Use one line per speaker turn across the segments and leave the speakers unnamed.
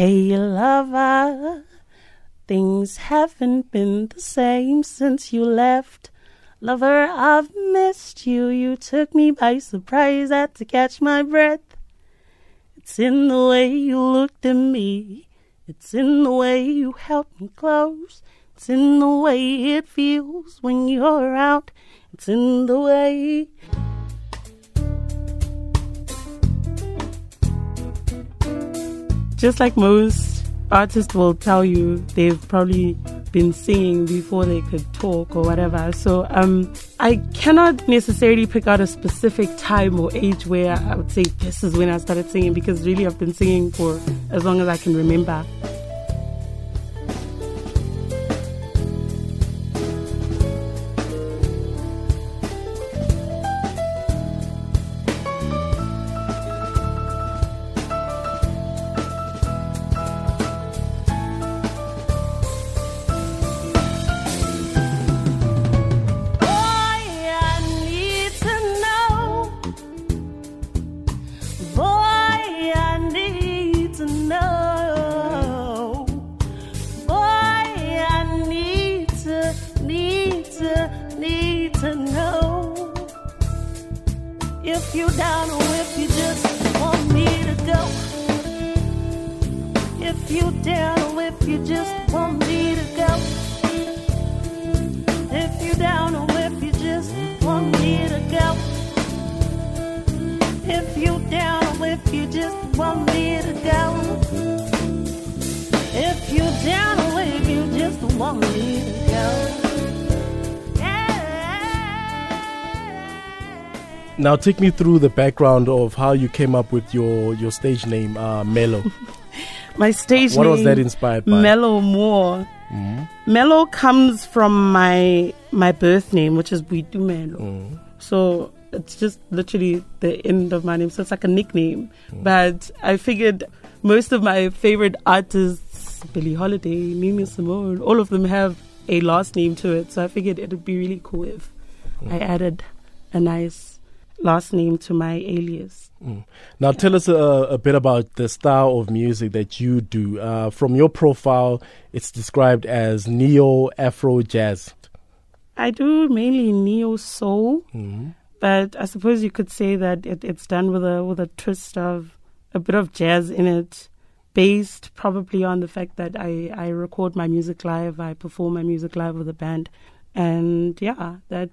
Hey, lover, things haven't been the same since you left. Lover, I've missed you. You took me by surprise, had to catch my breath. It's in the way you looked at me. It's in the way you held me close. It's in the way it feels when you're out. It's in the way. Just like most artists will tell you, they've probably been singing before they could talk or whatever. So um, I cannot necessarily pick out a specific time or age where I would say this is when I started singing because really I've been singing for as long as I can remember. if you down or if you just want me to go. If you down or if you just want me to go. If you down or if you just want me to go. If you down or if you just want me to go.
Now, take me through the background of how you came up with your, your stage name, uh, Melo.
my stage
what
name.
What was that inspired by?
Melo Moore. Mm-hmm. Melo comes from my my birth name, which is Boitumelo. Mm. So it's just literally the end of my name. So it's like a nickname. Mm. But I figured most of my favorite artists, Billie Holiday, Nina Simone, all of them have a last name to it. So I figured it would be really cool if. I added a nice last name to my alias.
Mm. Now, tell us a, a, bit about the style of music that you do. Uh, from your profile, it's described as neo Afro jazz.
I do mainly neo soul, mm-hmm. but I suppose you could say that it, it's done with a with a twist of a bit of jazz in it, based probably on the fact that I I record my music live, I perform my music live with a band, and yeah, that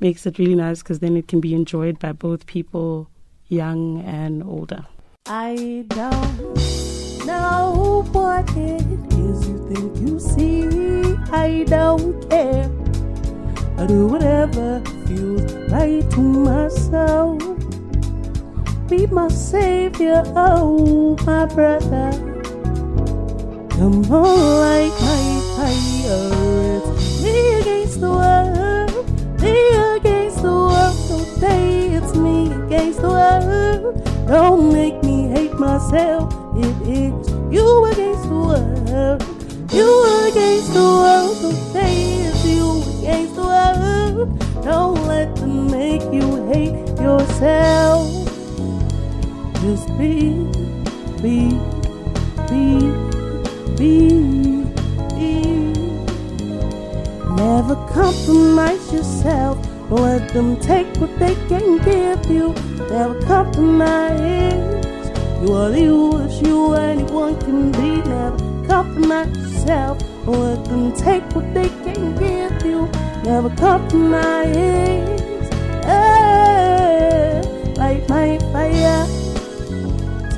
makes it really nice because then it can be enjoyed by both people, young and older.
I don't know what it is you think you see. I don't care. I do whatever feels right to myself. Be my savior, oh my brother. Come on, like my fire. It's me against the world. Me say it's me against the world. Don't make me hate myself. It is you against the world. You against the world. Say it's you against the world. Don't let them make you hate yourself. Just be, be, be, be, be. Never compromise yourself. Let them take what they can give you. Never compromise. You are you as you anyone can be. Never compromise yourself. Let them take what they can give you. Never compromise. Light my fire.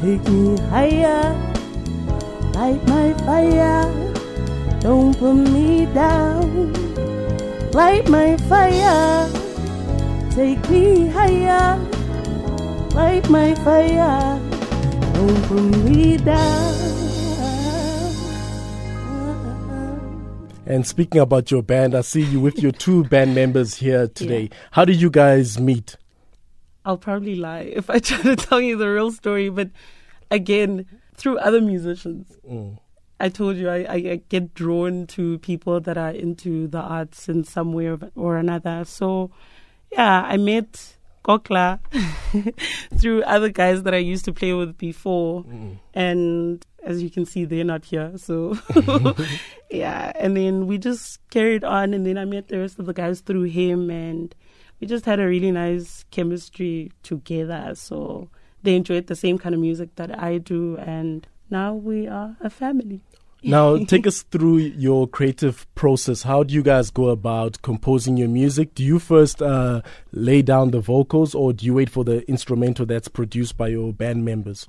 Take me higher. Light my fire. Don't put me down. Light my fire. Take me higher. Light my fire. Don't put me down.
And speaking about your band, I see you with your two band members here today. Yeah. How did you guys meet?
I'll probably lie if I try to tell you the real story, but again, through other musicians. Mm. I told you I, I, get drawn to people that are into the arts in some way or another. So, yeah, I met Kokla through other guys that I used to play with before. Mm. And
as you can see, they're not here. So, yeah. And then we just carried on. And then I met the rest of the guys through him. And we just had a really nice chemistry together. So they enjoyed the same kind of music that I do. And now we are a family.
now, take us through your creative process. How do you guys go about composing your music? Do you first uh, lay down the vocals or do you wait for the instrumental that's produced by your band members?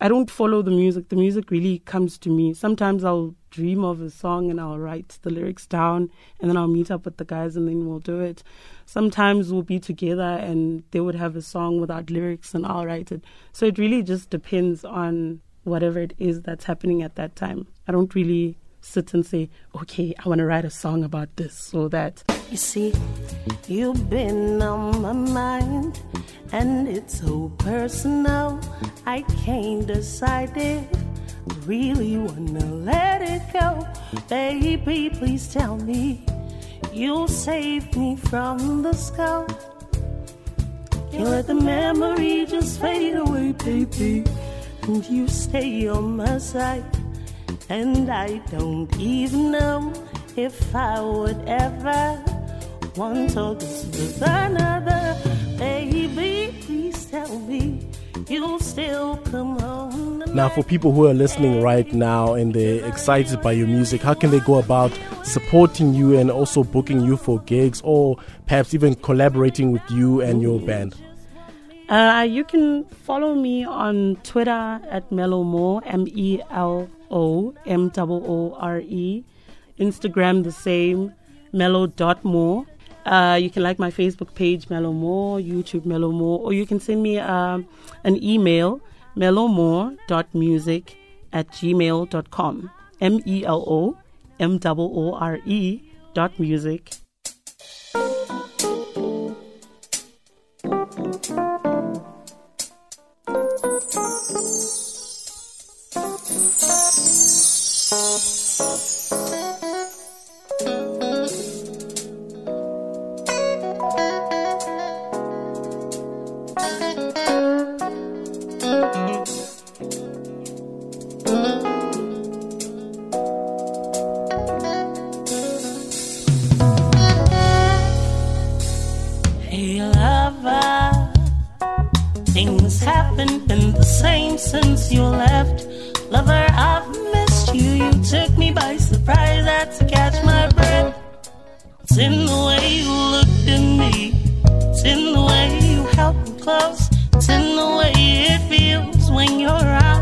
I don't follow the music. The music really comes to me. Sometimes I'll dream of a song and I'll write the lyrics down and then I'll meet up with the guys and then we'll do it. Sometimes we'll be together and they would have a song without lyrics and I'll write it. So it really just depends on whatever it is that's happening at that time. I don't really sit and say, okay, I want to write a song about this or that.
You see, you've been on my mind, and it's so personal. I can't decide if I really wanna let it go. Baby, please tell me you'll save me from the scope. Can't let the memory just fade away, baby. And you stay on my side. And I don't even know if I would ever want to this with another. Baby, please tell me you'll still come home.
Now, for people who are listening right now and they're excited by your music, how can they go about supporting you and also booking you for gigs or perhaps even collaborating with you and your band?
Uh, you can follow me on Twitter at Melo More, M E L O M O O R E. Instagram the same, Melo.more. Uh, you can like my Facebook page, Melo More, YouTube Melo More, or you can send me um, an email, melomore.music at gmail.com. M E L O M O O R E dot music
things haven't been the same since you left. Lover, I've missed you. You took me by surprise. I had to catch my breath. It's in the way you looked at me. It's in the way you held me close. It's in the way it feels when you're around.